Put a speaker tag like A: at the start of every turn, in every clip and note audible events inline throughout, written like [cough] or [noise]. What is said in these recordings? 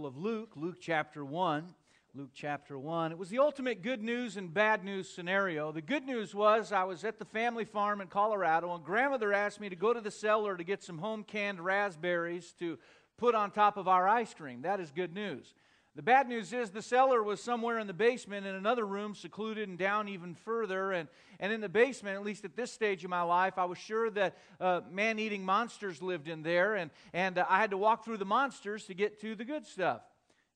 A: Gospel of Luke, Luke chapter 1. Luke chapter 1. It was the ultimate good news and bad news scenario. The good news was I was at the family farm in Colorado, and grandmother asked me to go to the cellar to get some home canned raspberries to put on top of our ice cream. That is good news. The bad news is the cellar was somewhere in the basement in another room, secluded and down even further. And, and in the basement, at least at this stage of my life, I was sure that uh, man eating monsters lived in there. And, and uh, I had to walk through the monsters to get to the good stuff.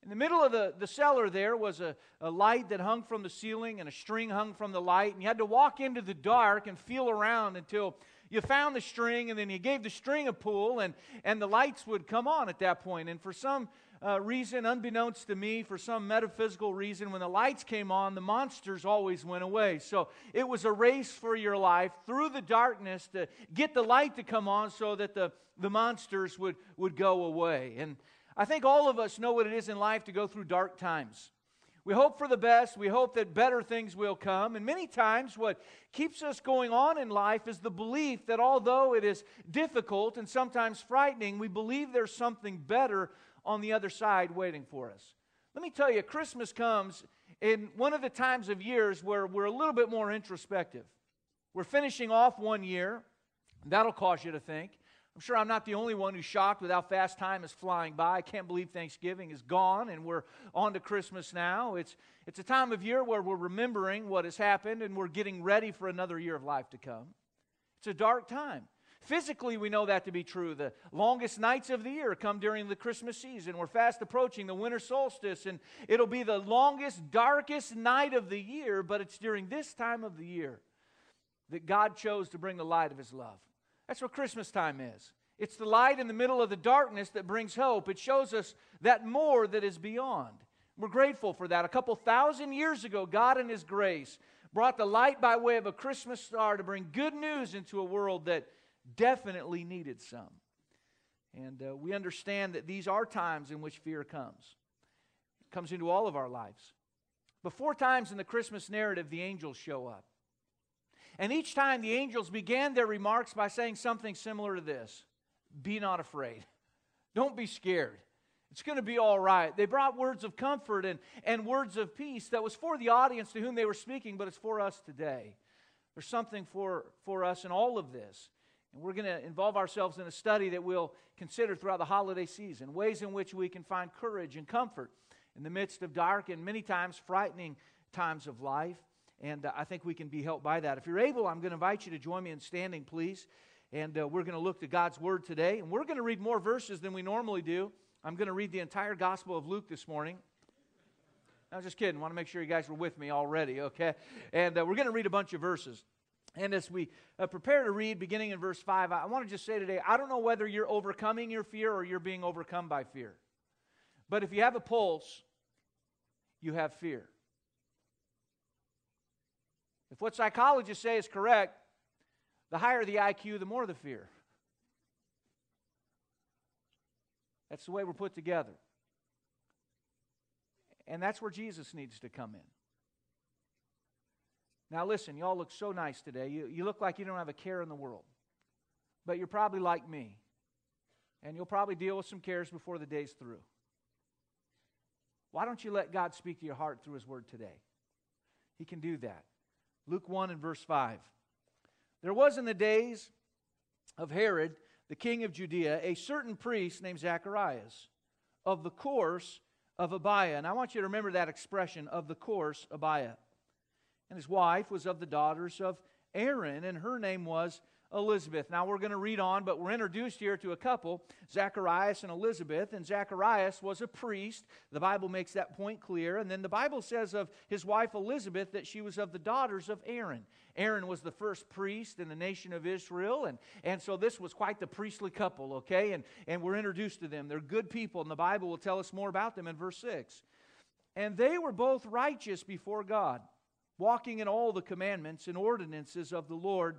A: In the middle of the, the cellar, there was a, a light that hung from the ceiling and a string hung from the light. And you had to walk into the dark and feel around until you found the string, and then you gave the string a pull, and, and the lights would come on at that point. And for some uh, reason, unbeknownst to me, for some metaphysical reason, when the lights came on, the monsters always went away. So it was a race for your life through the darkness to get the light to come on so that the, the monsters would, would go away. And I think all of us know what it is in life to go through dark times. We hope for the best. We hope that better things will come. And many times, what keeps us going on in life is the belief that although it is difficult and sometimes frightening, we believe there's something better on the other side waiting for us. Let me tell you, Christmas comes in one of the times of years where we're a little bit more introspective. We're finishing off one year. That'll cause you to think. I'm sure I'm not the only one who's shocked with how fast time is flying by. I can't believe Thanksgiving is gone and we're on to Christmas now. It's, it's a time of year where we're remembering what has happened and we're getting ready for another year of life to come. It's a dark time. Physically, we know that to be true. The longest nights of the year come during the Christmas season. We're fast approaching the winter solstice, and it'll be the longest, darkest night of the year, but it's during this time of the year that God chose to bring the light of His love. That's what Christmas time is. It's the light in the middle of the darkness that brings hope. It shows us that more that is beyond. We're grateful for that. A couple thousand years ago, God in His grace brought the light by way of a Christmas star to bring good news into a world that definitely needed some. And uh, we understand that these are times in which fear comes. It comes into all of our lives. But four times in the Christmas narrative, the angels show up. And each time the angels began their remarks by saying something similar to this Be not afraid. [laughs] Don't be scared. It's going to be all right. They brought words of comfort and, and words of peace that was for the audience to whom they were speaking, but it's for us today. There's something for, for us in all of this. And we're going to involve ourselves in a study that we'll consider throughout the holiday season ways in which we can find courage and comfort in the midst of dark and many times frightening times of life. And uh, I think we can be helped by that. If you're able, I'm going to invite you to join me in standing, please. And uh, we're going to look to God's Word today. And we're going to read more verses than we normally do. I'm going to read the entire Gospel of Luke this morning. I was just kidding. I want to make sure you guys were with me already, okay? And uh, we're going to read a bunch of verses. And as we uh, prepare to read, beginning in verse 5, I want to just say today I don't know whether you're overcoming your fear or you're being overcome by fear. But if you have a pulse, you have fear. If what psychologists say is correct, the higher the IQ, the more the fear. That's the way we're put together. And that's where Jesus needs to come in. Now, listen, y'all look so nice today. You, you look like you don't have a care in the world. But you're probably like me. And you'll probably deal with some cares before the day's through. Why don't you let God speak to your heart through His Word today? He can do that. Luke 1 and verse 5. There was in the days of Herod, the king of Judea, a certain priest named Zacharias of the course of Abiah. And I want you to remember that expression of the course Abiah. And his wife was of the daughters of Aaron, and her name was Elizabeth. Now we're going to read on, but we're introduced here to a couple, Zacharias and Elizabeth. And Zacharias was a priest. The Bible makes that point clear. And then the Bible says of his wife Elizabeth that she was of the daughters of Aaron. Aaron was the first priest in the nation of Israel. And, and so this was quite the priestly couple, okay? And, and we're introduced to them. They're good people, and the Bible will tell us more about them in verse 6. And they were both righteous before God, walking in all the commandments and ordinances of the Lord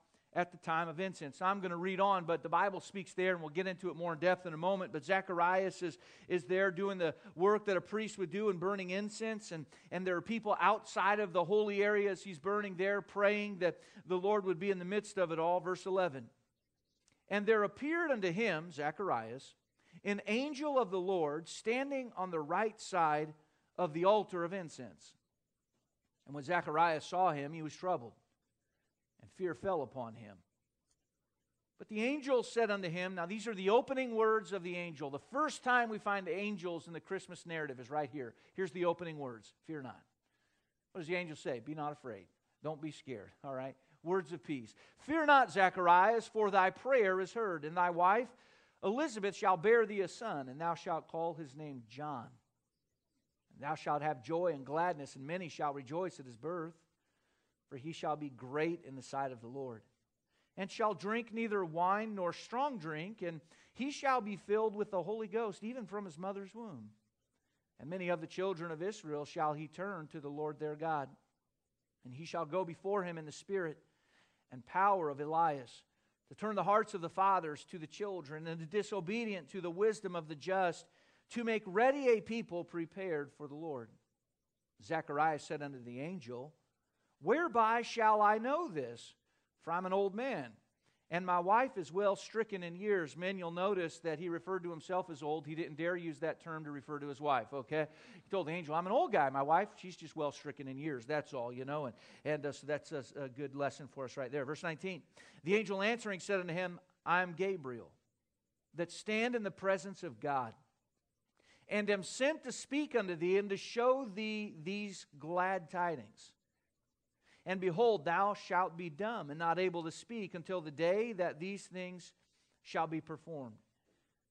A: at the time of incense. I'm going to read on, but the Bible speaks there, and we'll get into it more in depth in a moment. But Zacharias is, is there doing the work that a priest would do in burning incense, and, and there are people outside of the holy areas he's burning there, praying that the Lord would be in the midst of it all. Verse 11. And there appeared unto him, Zacharias, an angel of the Lord standing on the right side of the altar of incense. And when Zacharias saw him, he was troubled and fear fell upon him. But the angel said unto him, Now these are the opening words of the angel. The first time we find angels in the Christmas narrative is right here. Here's the opening words Fear not. What does the angel say? Be not afraid. Don't be scared. All right? Words of peace. Fear not, Zacharias, for thy prayer is heard, and thy wife Elizabeth shall bear thee a son, and thou shalt call his name John. And thou shalt have joy and gladness, and many shall rejoice at his birth for he shall be great in the sight of the Lord. And shall drink neither wine nor strong drink, and he shall be filled with the Holy Ghost, even from his mother's womb. And many of the children of Israel shall he turn to the Lord their God. And he shall go before him in the spirit and power of Elias, to turn the hearts of the fathers to the children, and the disobedient to the wisdom of the just, to make ready a people prepared for the Lord. Zacharias said unto the angel, Whereby shall I know this? For I'm an old man, and my wife is well stricken in years. Men, you'll notice that he referred to himself as old. He didn't dare use that term to refer to his wife, okay? He told the angel, I'm an old guy. My wife, she's just well stricken in years. That's all, you know. And, and uh, so that's a, a good lesson for us right there. Verse 19 The angel answering said unto him, I am Gabriel, that stand in the presence of God and am sent to speak unto thee and to show thee these glad tidings. And behold, thou shalt be dumb and not able to speak until the day that these things shall be performed,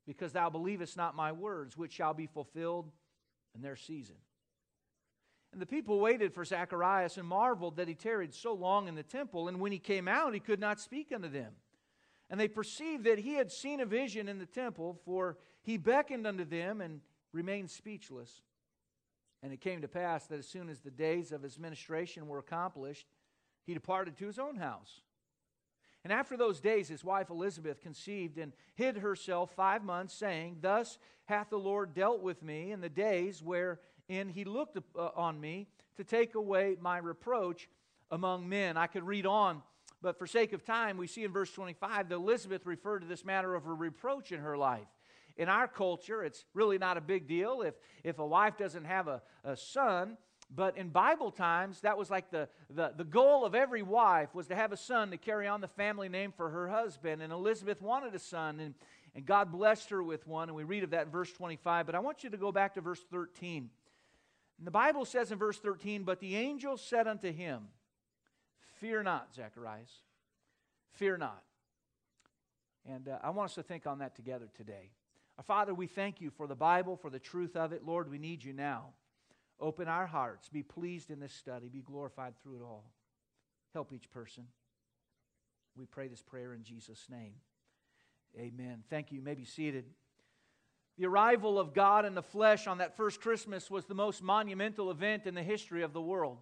A: because thou believest not my words, which shall be fulfilled in their season. And the people waited for Zacharias and marveled that he tarried so long in the temple. And when he came out, he could not speak unto them. And they perceived that he had seen a vision in the temple, for he beckoned unto them and remained speechless. And it came to pass that as soon as the days of his ministration were accomplished, he departed to his own house. And after those days, his wife Elizabeth conceived and hid herself five months, saying, Thus hath the Lord dealt with me in the days wherein he looked uh, on me to take away my reproach among men. I could read on, but for sake of time, we see in verse 25 that Elizabeth referred to this matter of a reproach in her life in our culture, it's really not a big deal if, if a wife doesn't have a, a son. But in Bible times, that was like the, the, the goal of every wife was to have a son to carry on the family name for her husband. And Elizabeth wanted a son, and, and God blessed her with one. And we read of that in verse 25. But I want you to go back to verse 13. And the Bible says in verse 13, But the angel said unto him, Fear not, Zacharias, fear not. And uh, I want us to think on that together today. Our Father, we thank you for the Bible, for the truth of it. Lord, we need you now. Open our hearts. Be pleased in this study. Be glorified through it all. Help each person. We pray this prayer in Jesus' name. Amen. Thank you. You may be seated. The arrival of God in the flesh on that first Christmas was the most monumental event in the history of the world.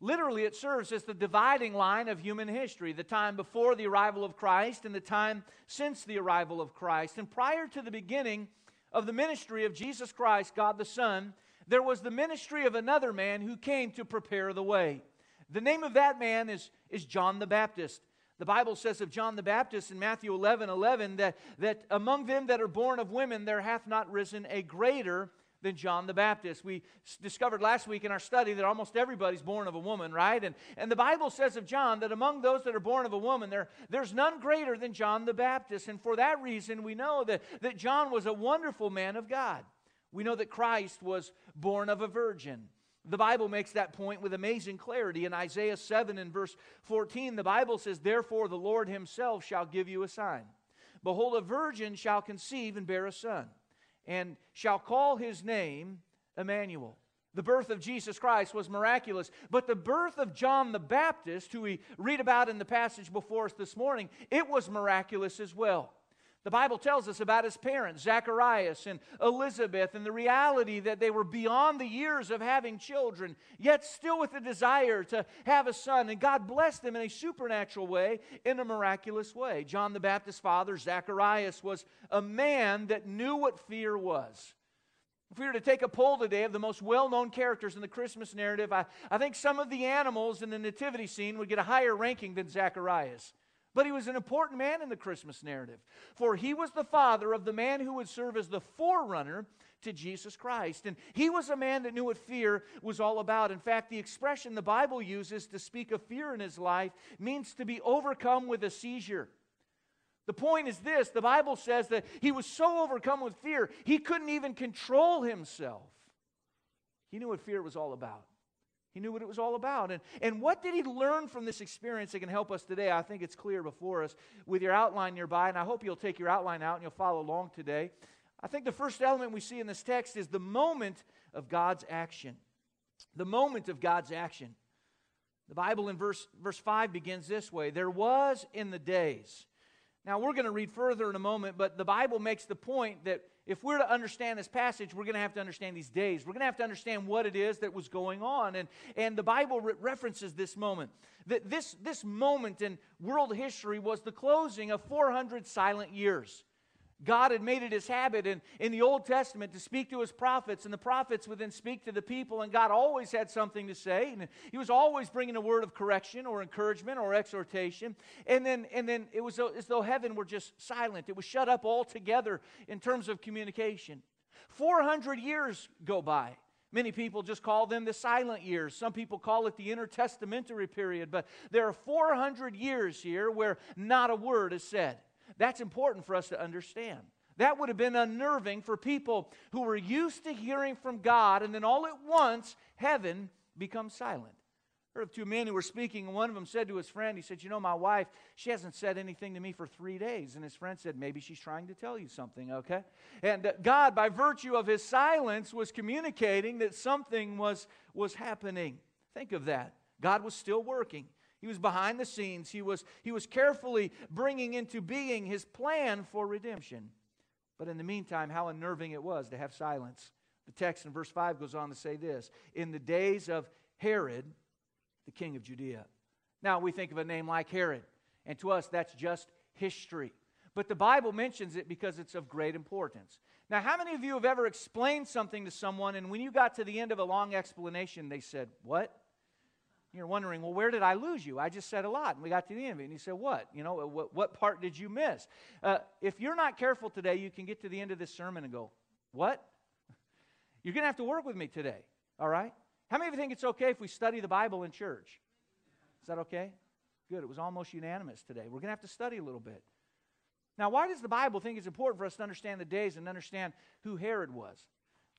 A: Literally, it serves as the dividing line of human history the time before the arrival of Christ and the time since the arrival of Christ. And prior to the beginning of the ministry of Jesus Christ, God the Son, there was the ministry of another man who came to prepare the way. The name of that man is, is John the Baptist. The Bible says of John the Baptist in Matthew 11 11 that, that among them that are born of women there hath not risen a greater than John the Baptist. We discovered last week in our study that almost everybody's born of a woman, right? And, and the Bible says of John that among those that are born of a woman, there, there's none greater than John the Baptist. And for that reason, we know that, that John was a wonderful man of God. We know that Christ was born of a virgin. The Bible makes that point with amazing clarity. In Isaiah 7 and verse 14, the Bible says, Therefore the Lord himself shall give you a sign. Behold, a virgin shall conceive and bear a son and shall call his name Emmanuel. The birth of Jesus Christ was miraculous, but the birth of John the Baptist, who we read about in the passage before us this morning, it was miraculous as well. The Bible tells us about his parents, Zacharias and Elizabeth, and the reality that they were beyond the years of having children, yet still with a desire to have a son. And God blessed them in a supernatural way, in a miraculous way. John the Baptist's father, Zacharias, was a man that knew what fear was. If we were to take a poll today of the most well known characters in the Christmas narrative, I, I think some of the animals in the nativity scene would get a higher ranking than Zacharias. But he was an important man in the Christmas narrative, for he was the father of the man who would serve as the forerunner to Jesus Christ. And he was a man that knew what fear was all about. In fact, the expression the Bible uses to speak of fear in his life means to be overcome with a seizure. The point is this the Bible says that he was so overcome with fear, he couldn't even control himself. He knew what fear was all about. He knew what it was all about. And, and what did he learn from this experience that can help us today? I think it's clear before us with your outline nearby, and I hope you'll take your outline out and you'll follow along today. I think the first element we see in this text is the moment of God's action. The moment of God's action. The Bible in verse, verse 5 begins this way There was in the days. Now, we're going to read further in a moment, but the Bible makes the point that if we're to understand this passage, we're going to have to understand these days. We're going to have to understand what it is that was going on. And, and the Bible re- references this moment. That this, this moment in world history was the closing of 400 silent years. God had made it his habit in, in the Old Testament to speak to his prophets, and the prophets would then speak to the people, and God always had something to say. And he was always bringing a word of correction or encouragement or exhortation. And then, and then it was as though heaven were just silent, it was shut up altogether in terms of communication. 400 years go by. Many people just call them the silent years. Some people call it the intertestamentary period. But there are 400 years here where not a word is said. That's important for us to understand. That would have been unnerving for people who were used to hearing from God, and then all at once, heaven becomes silent. I heard of two men who were speaking, and one of them said to his friend, he said, You know, my wife, she hasn't said anything to me for three days. And his friend said, Maybe she's trying to tell you something, okay? And uh, God, by virtue of his silence, was communicating that something was, was happening. Think of that. God was still working. He was behind the scenes. He was, he was carefully bringing into being his plan for redemption. But in the meantime, how unnerving it was to have silence. The text in verse 5 goes on to say this In the days of Herod, the king of Judea. Now, we think of a name like Herod, and to us, that's just history. But the Bible mentions it because it's of great importance. Now, how many of you have ever explained something to someone, and when you got to the end of a long explanation, they said, What? You're wondering, well, where did I lose you? I just said a lot, and we got to the end of it. And he said, what? You know, what, what part did you miss? Uh, if you're not careful today, you can get to the end of this sermon and go, what? [laughs] You're going to have to work with me today, all right? How many of you think it's okay if we study the Bible in church? Is that okay? Good. It was almost unanimous today. We're going to have to study a little bit. Now, why does the Bible think it's important for us to understand the days and understand who Herod was?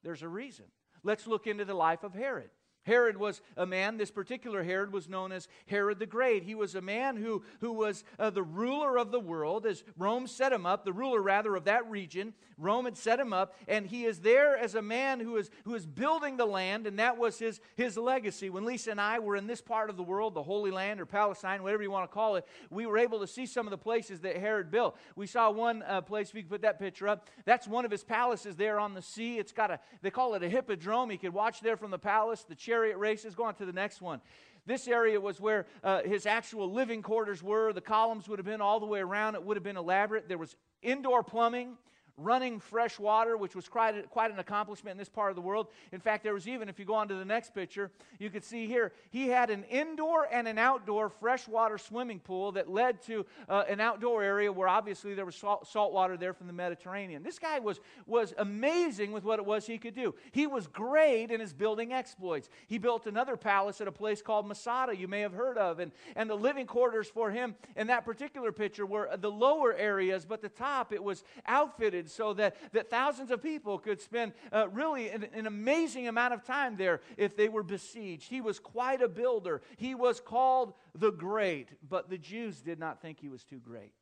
A: There's a reason. Let's look into the life of Herod. Herod was a man, this particular Herod was known as Herod the Great. He was a man who, who was uh, the ruler of the world, as Rome set him up, the ruler rather of that region. Rome had set him up, and he is there as a man who is, who is building the land, and that was his, his legacy. When Lisa and I were in this part of the world, the Holy Land or Palestine, whatever you want to call it, we were able to see some of the places that Herod built. We saw one uh, place, we could put that picture up, that's one of his palaces there on the sea. It's got a, they call it a hippodrome. You could watch there from the palace, the chariot races. Go on to the next one. This area was where uh, his actual living quarters were. The columns would have been all the way around. It would have been elaborate. There was indoor plumbing running fresh water, which was quite, quite an accomplishment in this part of the world. In fact, there was even, if you go on to the next picture, you could see here, he had an indoor and an outdoor freshwater swimming pool that led to uh, an outdoor area where obviously there was salt, salt water there from the Mediterranean. This guy was, was amazing with what it was he could do. He was great in his building exploits. He built another palace at a place called Masada, you may have heard of, and, and the living quarters for him in that particular picture were the lower areas, but the top, it was outfitted so that, that thousands of people could spend uh, really an, an amazing amount of time there if they were besieged. He was quite a builder. He was called the Great, but the Jews did not think he was too great.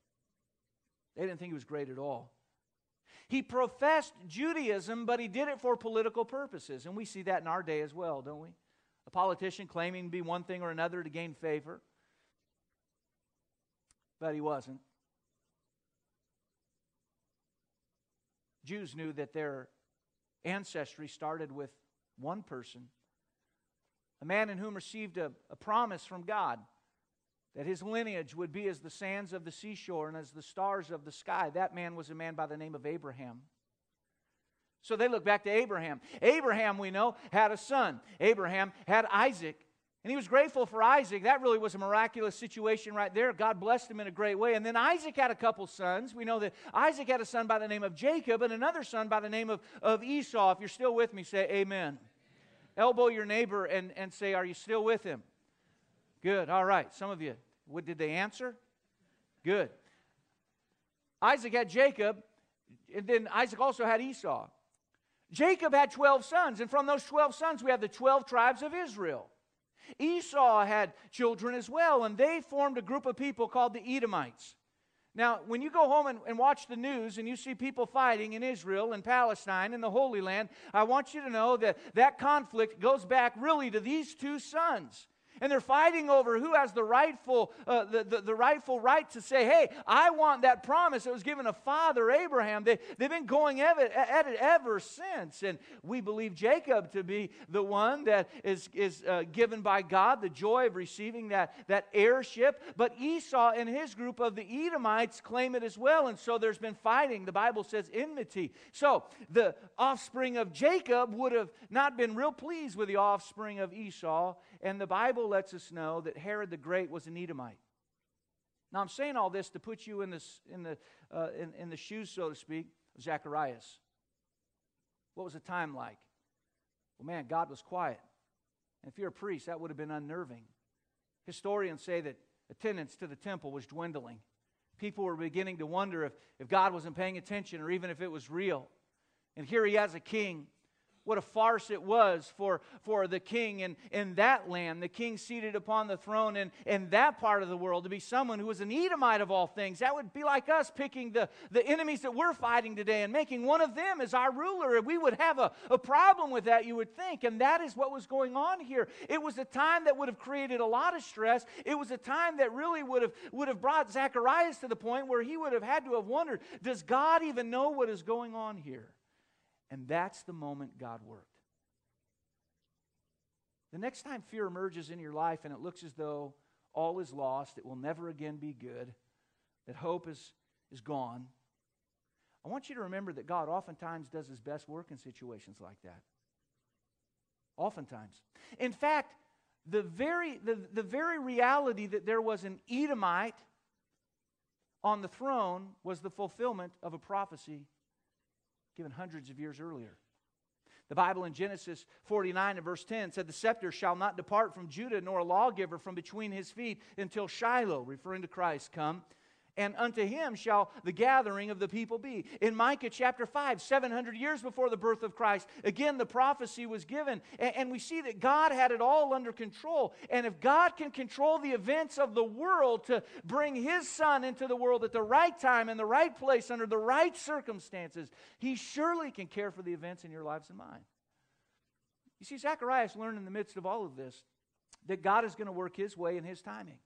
A: They didn't think he was great at all. He professed Judaism, but he did it for political purposes. And we see that in our day as well, don't we? A politician claiming to be one thing or another to gain favor. But he wasn't. Jews knew that their ancestry started with one person, a man in whom received a, a promise from God that his lineage would be as the sands of the seashore and as the stars of the sky. That man was a man by the name of Abraham. So they look back to Abraham. Abraham, we know, had a son. Abraham had Isaac. And he was grateful for Isaac. That really was a miraculous situation right there. God blessed him in a great way. And then Isaac had a couple sons. We know that Isaac had a son by the name of Jacob and another son by the name of, of Esau. If you're still with me, say amen. Elbow your neighbor and, and say, Are you still with him? Good. All right. Some of you what did they answer? Good. Isaac had Jacob, and then Isaac also had Esau. Jacob had 12 sons, and from those 12 sons, we have the 12 tribes of Israel. Esau had children as well, and they formed a group of people called the Edomites. Now, when you go home and, and, watch the news and you see people fighting in Israel and Palestine and the Holy Land, I want you to know that that conflict goes back really to these two sons. And they're fighting over who has the rightful, uh, the, the, the, rightful right to say, hey, I want that promise that was given to Father Abraham. They, they've been going at it, at it ever since. And we believe Jacob to be the one that is, is uh, given by God the joy of receiving that, that heirship. But Esau and his group of the Edomites claim it as well. And so there's been fighting. The Bible says enmity. So the offspring of Jacob would have not been real pleased with the offspring of Esau. And the Bible lets us know that Herod the Great was an Edomite. Now, I'm saying all this to put you in, this, in, the, uh, in, in the shoes, so to speak, of Zacharias. What was the time like? Well, man, God was quiet. And if you're a priest, that would have been unnerving. Historians say that attendance to the temple was dwindling. People were beginning to wonder if, if God wasn't paying attention or even if it was real. And here he has a king what a farce it was for, for the king in, in that land, the king seated upon the throne in, in that part of the world, to be someone who was an Edomite of all things. That would be like us picking the, the enemies that we're fighting today and making one of them as our ruler. We would have a, a problem with that, you would think. And that is what was going on here. It was a time that would have created a lot of stress. It was a time that really would have, would have brought Zacharias to the point where he would have had to have wondered, does God even know what is going on here? And that's the moment God worked. The next time fear emerges in your life and it looks as though all is lost, it will never again be good, that hope is, is gone, I want you to remember that God oftentimes does his best work in situations like that. Oftentimes. In fact, the very, the, the very reality that there was an Edomite on the throne was the fulfillment of a prophecy given hundreds of years earlier. The Bible in Genesis 49 and verse 10 said, The scepter shall not depart from Judah, nor a lawgiver from between his feet until Shiloh, referring to Christ, come and unto him shall the gathering of the people be. In Micah chapter 5, 700 years before the birth of Christ, again the prophecy was given, and, we see that God had it all under control. And if God can control the events of the world to bring his son into the world at the right time, in the right place, under the right circumstances, he surely can care for the events in your lives and mine. You see, Zacharias learned in the midst of all of this that God is going to work his way in his timing.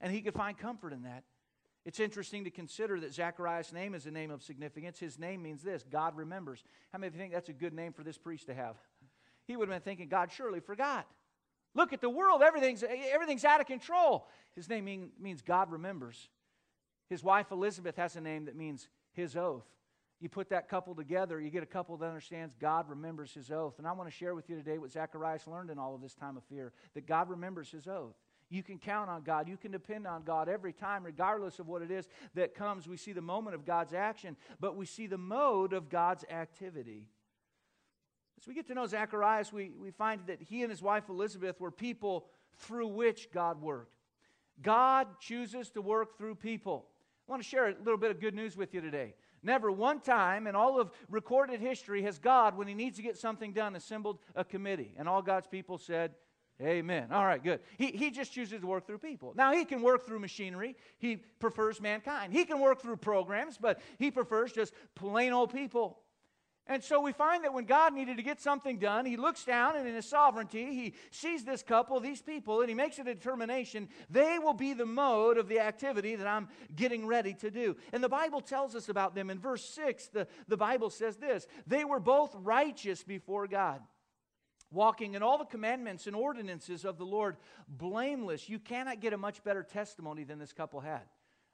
A: And he could find comfort in that. It's interesting to consider that Zacharias' name is a name of significance. His name means this God remembers. How many of you think that's a good name for this priest to have? He would have been thinking, God surely forgot. Look at the world, everything's, everything's out of control. His name mean, means God remembers. His wife Elizabeth has a name that means his oath. You put that couple together, you get a couple that understands God remembers his oath. And I want to share with you today what Zacharias learned in all of this time of fear that God remembers his oath. You can count on God. You can depend on God every time, regardless of what it is that comes. We see the moment of God's action, but we see the mode of God's activity. As we get to know Zacharias, we, we find that he and his wife Elizabeth were people through which God worked. God chooses to work through people. I want to share a little bit of good news with you today. Never one time in all of recorded history has God, when he needs to get something done, assembled a committee. And all God's people said, Amen. All right, good. He, he just chooses to work through people. Now, he can work through machinery. He prefers mankind. He can work through programs, but he prefers just plain old people. And so we find that when God needed to get something done, he looks down and in his sovereignty, he sees this couple, these people, and he makes a determination they will be the mode of the activity that I'm getting ready to do. And the Bible tells us about them. In verse 6, the, the Bible says this They were both righteous before God walking in all the commandments and ordinances of the Lord blameless. You cannot get a much better testimony than this couple had.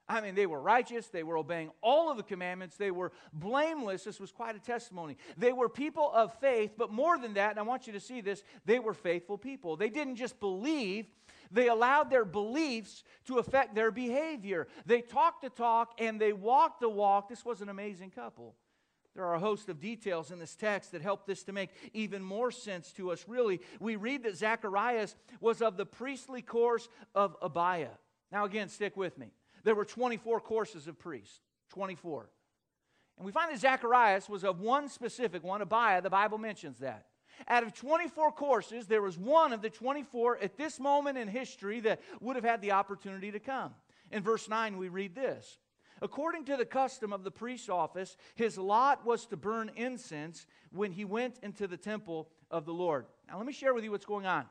A: I mean, they were righteous. They were obeying all of the commandments. They were blameless. This was quite a testimony. They were people of faith, but more than that, and I want you to see this, they were faithful people. They didn't just believe, they allowed their beliefs to affect their behavior. They talked the talk and they walked the walk. This was an amazing couple. There are a host of details in this text that help this to make even more sense to us. Really, we read that Zacharias was of the priestly course of Abiah. Now, again, stick with me. There were 24 courses of priests, 24. And we find that Zacharias was of one specific one, Abiah. The Bible mentions that. Out of 24 courses, there was one of the 24 at this moment in history that would have had the opportunity to come. In verse 9, we read this According to the custom of the priest's office, his lot was to burn incense when he went into the temple of the Lord. Now, let me share with you what's going on.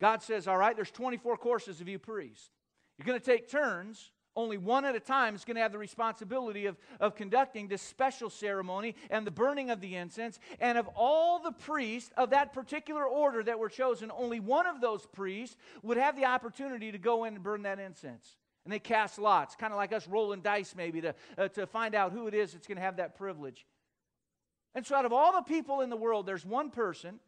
A: God says, All right, there's 24 courses of you priests. You're going to take turns. Only one at a time is going to have the responsibility of, of conducting this special ceremony and the burning of the incense. And of all the priests of that particular order that were chosen, only one of those priests would have the opportunity to go in and burn that incense. And they cast lots, kind of like us rolling dice maybe to, uh, to find out who it is that's going to have that privilege. And so, out of all the people in the world, there's one person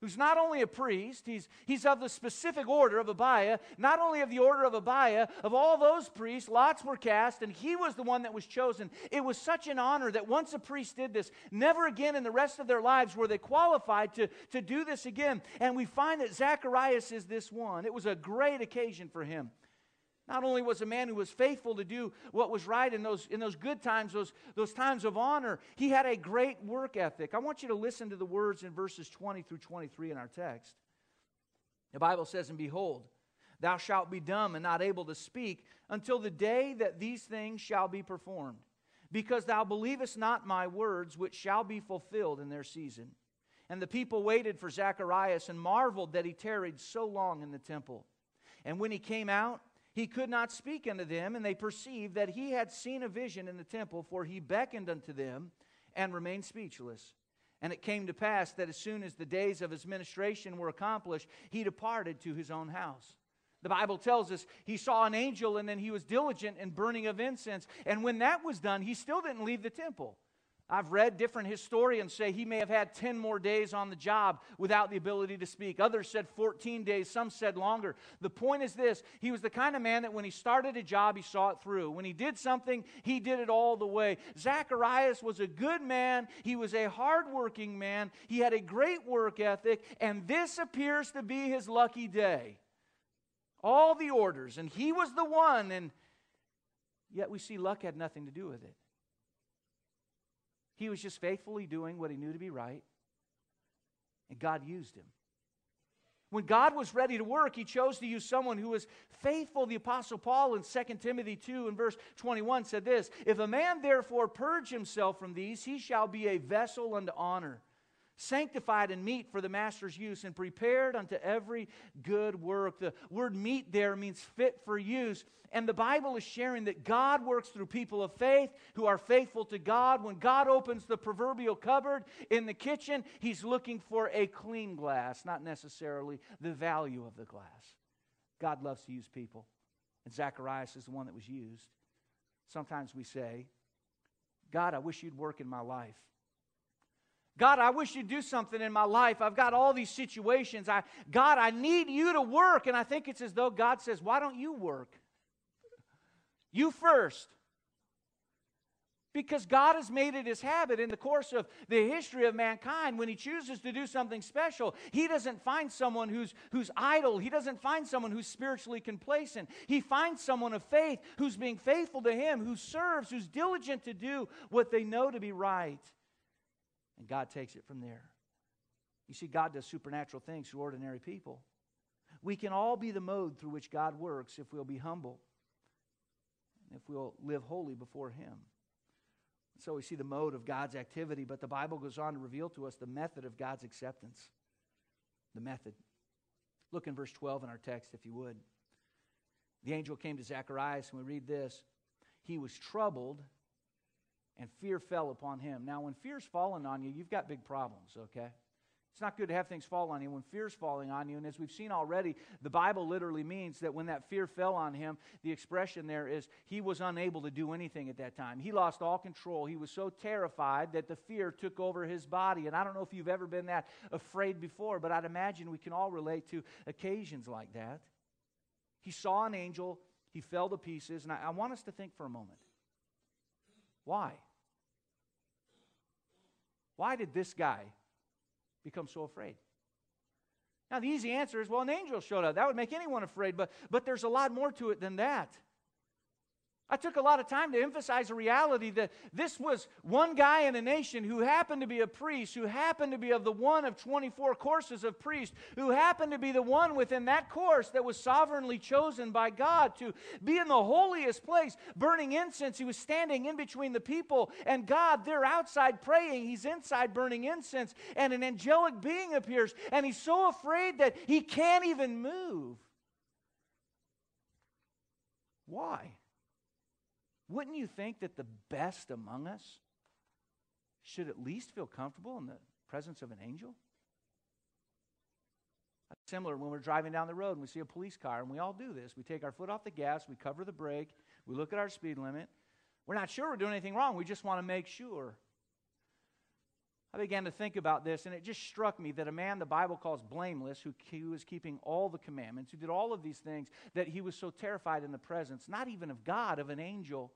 A: who's not only a priest, he's, he's of the specific order of Abiah, not only of the order of Abiah, of all those priests, lots were cast, and he was the one that was chosen. It was such an honor that once a priest did this, never again in the rest of their lives were they qualified to, to do this again. And we find that Zacharias is this one. It was a great occasion for him. Not only was a man who was faithful to do what was right in those, in those good times, those, those times of honor, he had a great work ethic. I want you to listen to the words in verses 20 through 23 in our text. The Bible says, And behold, thou shalt be dumb and not able to speak until the day that these things shall be performed, because thou believest not my words, which shall be fulfilled in their season. And the people waited for Zacharias and marveled that he tarried so long in the temple. And when he came out, he could not speak unto them, and they perceived that he had seen a vision in the temple, for he beckoned unto them and remained speechless. And it came to pass that as soon as the days of his ministration were accomplished, he departed to his own house. The Bible tells us he saw an angel and then he was diligent in burning of incense. And when that was done, he still didn't leave the temple. I've read different historians say he may have had 10 more days on the job without the ability to speak. Others said 14 days, some said longer. The point is this he was the kind of man that when he started a job, he saw it through. When he did something, he did it all the way. Zacharias was a good man, he was a hardworking man, he had a great work ethic, and this appears to be his lucky day. All the orders, and he was the one, and yet we see luck had nothing to do with it. He was just faithfully doing what he knew to be right, and God used him. When God was ready to work, he chose to use someone who was faithful. The Apostle Paul in 2 Timothy 2 and verse 21 said this If a man therefore purge himself from these, he shall be a vessel unto honor sanctified and meet for the master's use, and prepared unto every good work. The word meet there means fit for use. And the Bible is sharing that God works through people of faith who are faithful to God. When God opens the proverbial cupboard in the kitchen, He's looking for a clean glass, not necessarily the value of the glass. God loves to use people. And Zacharias is the one that was used. Sometimes we say, God, I wish you'd work in my life. God, I wish you'd do something in my life. I've got all these situations. I, God, I need you to work. And I think it's as though God says, Why don't you work? You first. Because God has made it his habit in the course of the history of mankind, when he chooses to do something special, he doesn't find someone who's, who's idle. He doesn't find someone who's spiritually complacent. He finds someone of faith who's being faithful to him, who serves, who's diligent to do what they know to be right. And God takes it from there. You see, God does supernatural things through ordinary people. We can all be the mode through which God works if we'll be humble and if we'll live holy before Him. So we see the mode of God's activity, but the Bible goes on to reveal to us the method of God's acceptance. The method. Look in verse 12 in our text, if you would. The angel came to Zacharias, and we read this He was troubled, and fear fell upon him. Now, when fear's fallen on you, you've got big problems, okay? It's not good to have things fall on you when fear's falling on you. And as we've seen already, the Bible literally means that when that fear fell on him, the expression there is he was unable to do anything at that time. He lost all control. He was so terrified that the fear took over his body. And I don't know if you've ever been that afraid before, but I'd imagine we can all relate to occasions like that. He saw an angel, he fell to pieces. And I, I want us to think for a moment why? Why did this guy become so afraid? Now, the easy answer is well, an angel showed up. That would make anyone afraid, but, but there's a lot more to it than that. I took a lot of time to emphasize the reality that this was one guy in a nation who happened to be a priest, who happened to be of the one of 24 courses of priests, who happened to be the one within that course that was sovereignly chosen by God to be in the holiest place, burning incense. He was standing in between the people and God. They're outside praying, he's inside burning incense, and an angelic being appears, and he's so afraid that he can't even move. Why? Wouldn't you think that the best among us should at least feel comfortable in the presence of an angel? Similar when we're driving down the road and we see a police car, and we all do this. We take our foot off the gas, we cover the brake, we look at our speed limit. We're not sure we're doing anything wrong, we just want to make sure. I began to think about this, and it just struck me that a man the Bible calls blameless, who, who was keeping all the commandments, who did all of these things, that he was so terrified in the presence, not even of God, of an angel.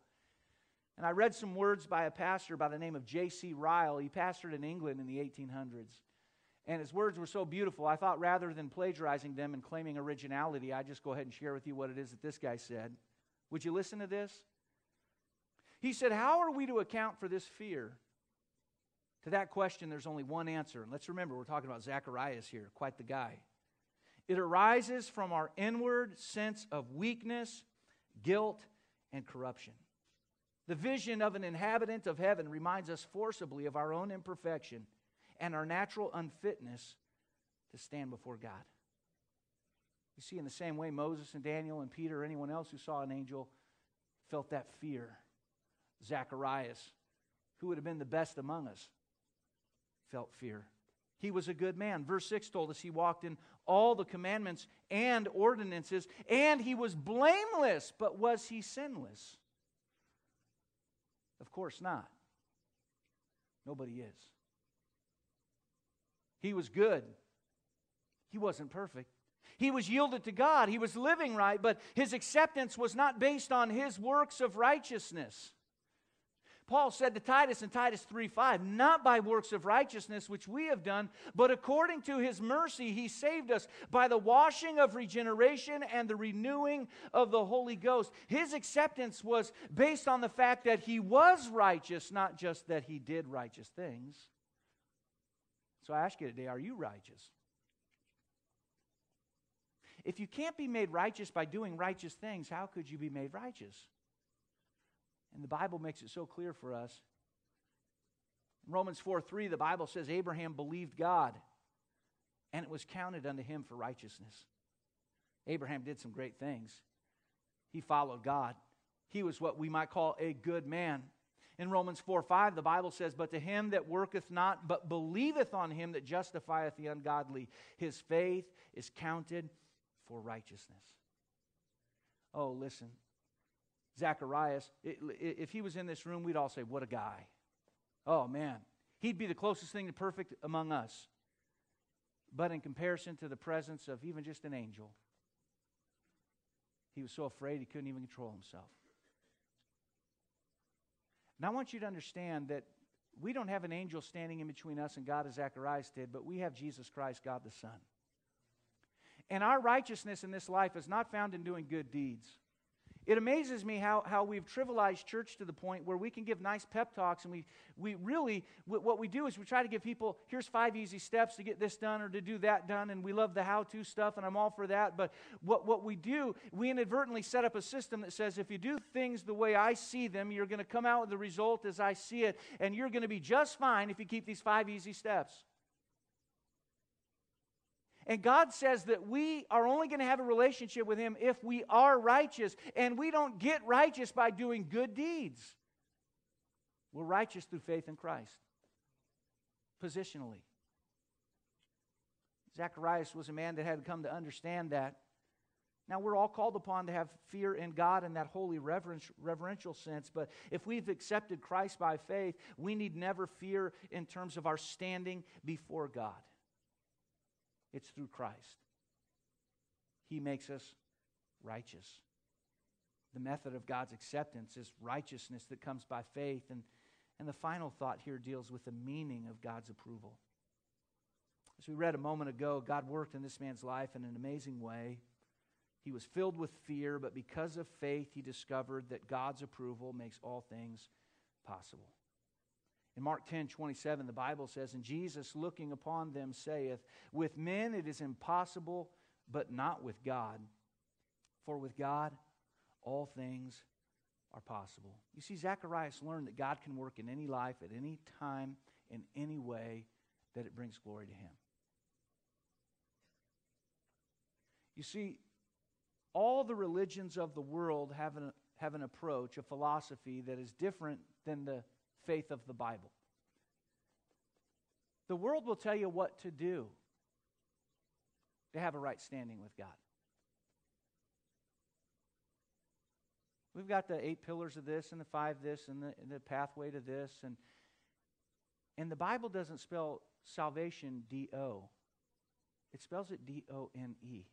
A: And I read some words by a pastor by the name of J.C. Ryle. He pastored in England in the 1800s. And his words were so beautiful, I thought rather than plagiarizing them and claiming originality, I'd just go ahead and share with you what it is that this guy said. Would you listen to this? He said, How are we to account for this fear? To that question, there's only one answer. And let's remember, we're talking about Zacharias here, quite the guy. It arises from our inward sense of weakness, guilt, and corruption. The vision of an inhabitant of heaven reminds us forcibly of our own imperfection and our natural unfitness to stand before God. You see, in the same way, Moses and Daniel and Peter, or anyone else who saw an angel, felt that fear. Zacharias, who would have been the best among us, felt fear. He was a good man. Verse 6 told us he walked in all the commandments and ordinances, and he was blameless. But was he sinless? Of course not. Nobody is. He was good. He wasn't perfect. He was yielded to God. He was living right, but his acceptance was not based on his works of righteousness. Paul said to Titus in Titus 3 5, not by works of righteousness which we have done, but according to his mercy, he saved us by the washing of regeneration and the renewing of the Holy Ghost. His acceptance was based on the fact that he was righteous, not just that he did righteous things. So I ask you today, are you righteous? If you can't be made righteous by doing righteous things, how could you be made righteous? And the Bible makes it so clear for us. In Romans 4 3, the Bible says Abraham believed God, and it was counted unto him for righteousness. Abraham did some great things. He followed God. He was what we might call a good man. In Romans 4 5, the Bible says, But to him that worketh not, but believeth on him that justifieth the ungodly, his faith is counted for righteousness. Oh, listen, Zacharias, if he was in this room, we'd all say, What a guy. Oh, man. He'd be the closest thing to perfect among us. But in comparison to the presence of even just an angel, he was so afraid he couldn't even control himself. Now, I want you to understand that we don't have an angel standing in between us and God as Zacharias did, but we have Jesus Christ, God the Son. And our righteousness in this life is not found in doing good deeds. It amazes me how, how we've trivialized church to the point where we can give nice pep talks, and we, we really, what we do is we try to give people, here's five easy steps to get this done or to do that done, and we love the how to stuff, and I'm all for that. But what, what we do, we inadvertently set up a system that says if you do things the way I see them, you're going to come out with the result as I see it, and you're going to be just fine if you keep these five easy steps. And God says that we are only going to have a relationship with Him if we are righteous. And we don't get righteous by doing good deeds. We're righteous through faith in Christ, positionally. Zacharias was a man that had come to understand that. Now, we're all called upon to have fear in God in that holy reverential sense, but if we've accepted Christ by faith, we need never fear in terms of our standing before God. It's through Christ. He makes us righteous. The method of God's acceptance is righteousness that comes by faith. And, and the final thought here deals with the meaning of God's approval. As we read a moment ago, God worked in this man's life in an amazing way. He was filled with fear, but because of faith, he discovered that God's approval makes all things possible. In Mark 10 27, the Bible says, And Jesus, looking upon them, saith, With men it is impossible, but not with God. For with God all things are possible. You see, Zacharias learned that God can work in any life, at any time, in any way that it brings glory to Him. You see, all the religions of the world have an, have an approach, a philosophy that is different than the faith of the Bible. The world will tell you what to do to have a right standing with God. We've got the eight pillars of this and the five this and the, and the pathway to this. And, and the Bible doesn't spell salvation D O, it spells it D O N E.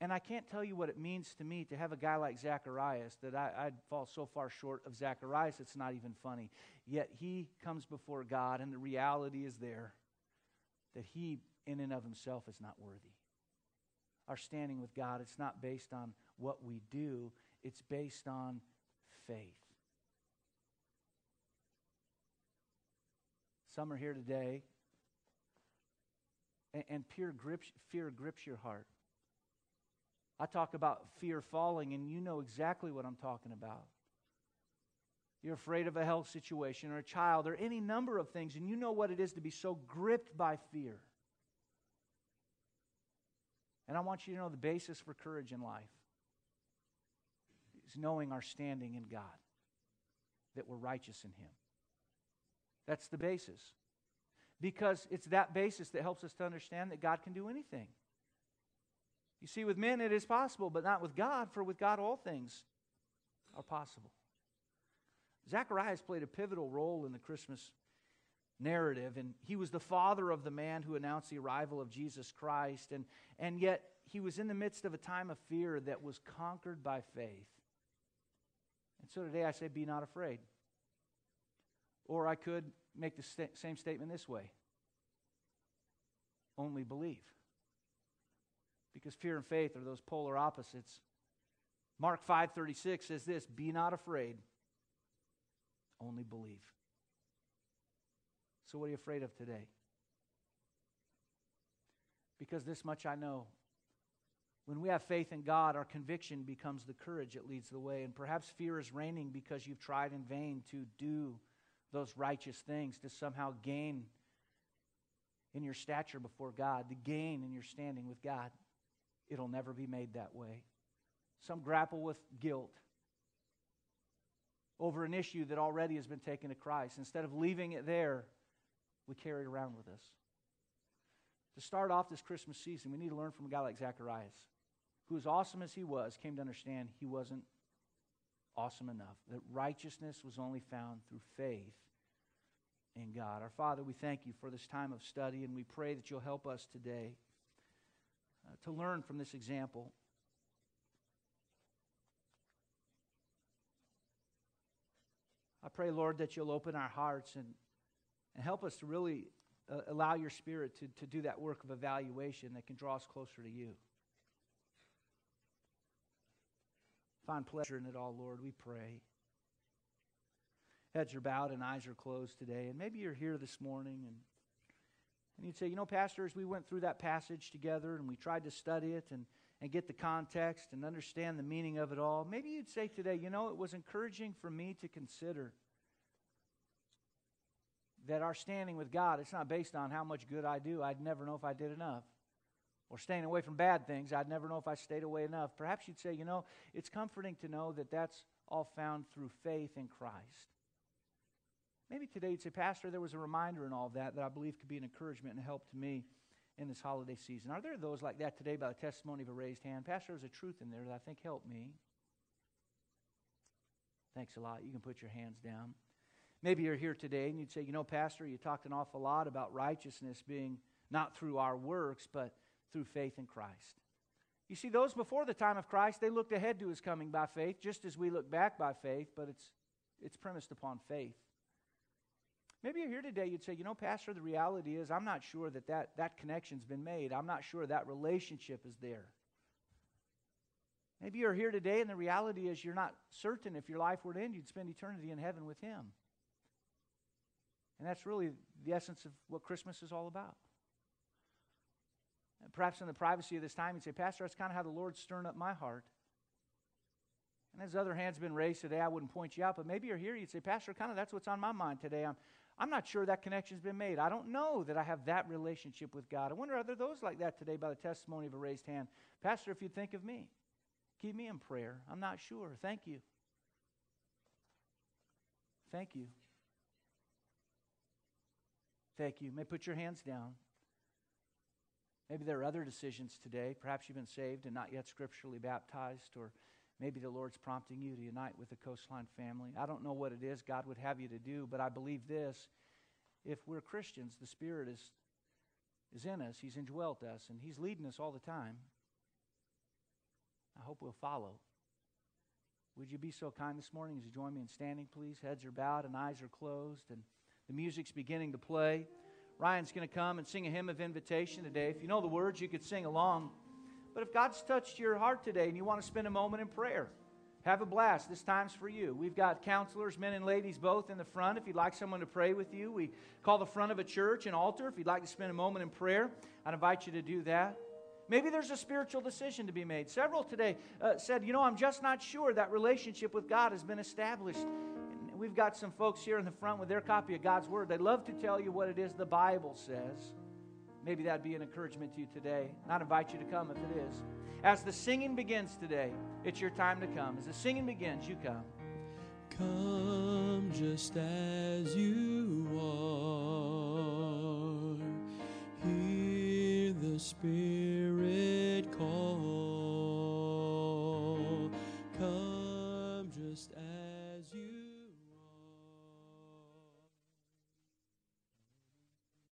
A: And I can't tell you what it means to me to have a guy like Zacharias that I, would fall so far short of Zacharias, it's not even funny. Yet he comes before God, and the reality is there that he, in and of himself, is not worthy. Our standing with God, it's not based on what we do, it's based on faith. Some are here today, and, and fear, grips, fear grips your heart. I talk about fear falling, and you know exactly what I'm talking about. You're afraid of a health situation or a child or any number of things, and you know what it is to be so gripped by fear. And I want you to know the basis for courage in life is knowing our standing in God, that we're righteous in Him. That's the basis. Because it's that basis that helps us to understand that God can do anything. You see, with men it is possible, but not with God, for with God all things are possible. Zacharias played a pivotal role in the Christmas narrative, and he was the father of the man who announced the arrival of Jesus Christ, and, and yet he was in the midst of a time of fear that was conquered by faith. And so today I say, Be not afraid. Or I could make the st- same statement this way only believe because fear and faith are those polar opposites. Mark 5:36 says this, "Be not afraid, only believe." So what are you afraid of today? Because this much I know. When we have faith in God, our conviction becomes the courage that leads the way. And perhaps fear is reigning because you've tried in vain to do those righteous things, to somehow gain in your stature before God, to gain in your standing with God. It'll never be made that way. Some grapple with guilt over an issue that already has been taken to Christ. Instead of leaving it there, we carry it around with us. To start off this Christmas season, we need to learn from a guy like Zacharias, who, as awesome as he was, came to understand he wasn't awesome enough, that righteousness was only found through faith in God. Our Father, we thank you for this time of study, and we pray that you'll help us today uh, to learn from this example. I pray, Lord, that you'll open our hearts and, and help us to really uh, allow your Spirit to, to do that work of evaluation that can draw us closer to you. find pleasure in it all, Lord. We pray. Heads are bowed and eyes are closed today. And maybe you're here this morning and, and you'd say, you know, Pastor, as we went through that passage together and we tried to study it and, and get the context and understand the meaning of it all, maybe you'd say today, you know, it was encouraging for me to consider that our standing with God, it's not based on how much good I do. I'd never know if I did enough. Or staying away from bad things, I'd never know if I stayed away enough. Perhaps you'd say, you know, it's comforting to know that that's all found through faith in Christ. Maybe today you'd say, Pastor, there was a reminder in all of that that I believe could be an encouragement and help to me in this holiday season. Are there those like that today by the testimony of a raised hand? Pastor, there's a truth in there that I think helped me. Thanks a lot. You can put your hands down. Maybe you're here today and you'd say, you know, Pastor, you talked an awful lot about righteousness being not through our works, but through faith in Christ. You see, those before the time of Christ, they looked ahead to his coming by faith, just as we look back by faith, but it's, it's premised upon faith. Maybe you're here today, you'd say, you know, Pastor, the reality is I'm not sure that that, that connection's been made. I'm not sure that relationship is there. Maybe you're here today, and the reality is you're not certain if your life were to end, you'd spend eternity in heaven with Him. And that's really the essence of what Christmas is all about. And perhaps in the privacy of this time, you'd say, Pastor, that's kind of how the Lord's stirring up my heart. And as other hands have been raised today, I wouldn't point you out, but maybe you're here, you'd say, Pastor, kind of that's what's on my mind today. I'm, I'm not sure that connection's been made. I don't know that I have that relationship with God. I wonder, are there those like that today by the testimony of a raised hand? Pastor, if you'd think of me, keep me in prayer. I'm not sure. Thank you. Thank you. Thank you. May put your hands down. Maybe there are other decisions today. Perhaps you've been saved and not yet scripturally baptized, or maybe the Lord's prompting you to unite with the Coastline family. I don't know what it is God would have you to do, but I believe this. If we're Christians, the Spirit is, is in us, He's indwelt us, and He's leading us all the time. I hope we'll follow. Would you be so kind this morning as you join me in standing, please? Heads are bowed and eyes are closed, and the music's beginning to play. Ryan's going to come and sing a hymn of invitation today. If you know the words, you could sing along. But if God's touched your heart today and you want to spend a moment in prayer, have a blast. This time's for you. We've got counselors, men and ladies, both in the front. If you'd like someone to pray with you, we call the front of a church an altar. If you'd like to spend a moment in prayer, I'd invite you to do that. Maybe there's a spiritual decision to be made. Several today uh, said, You know, I'm just not sure that relationship with God has been established. And we've got some folks here in the front with their copy of God's Word. They'd love to tell you what it is the Bible says. Maybe that'd be an encouragement to you today. And I'd invite you to come if it is. As the singing begins today, it's your time to come. As the singing begins, you come.
B: Come just as you are. Hear the Spirit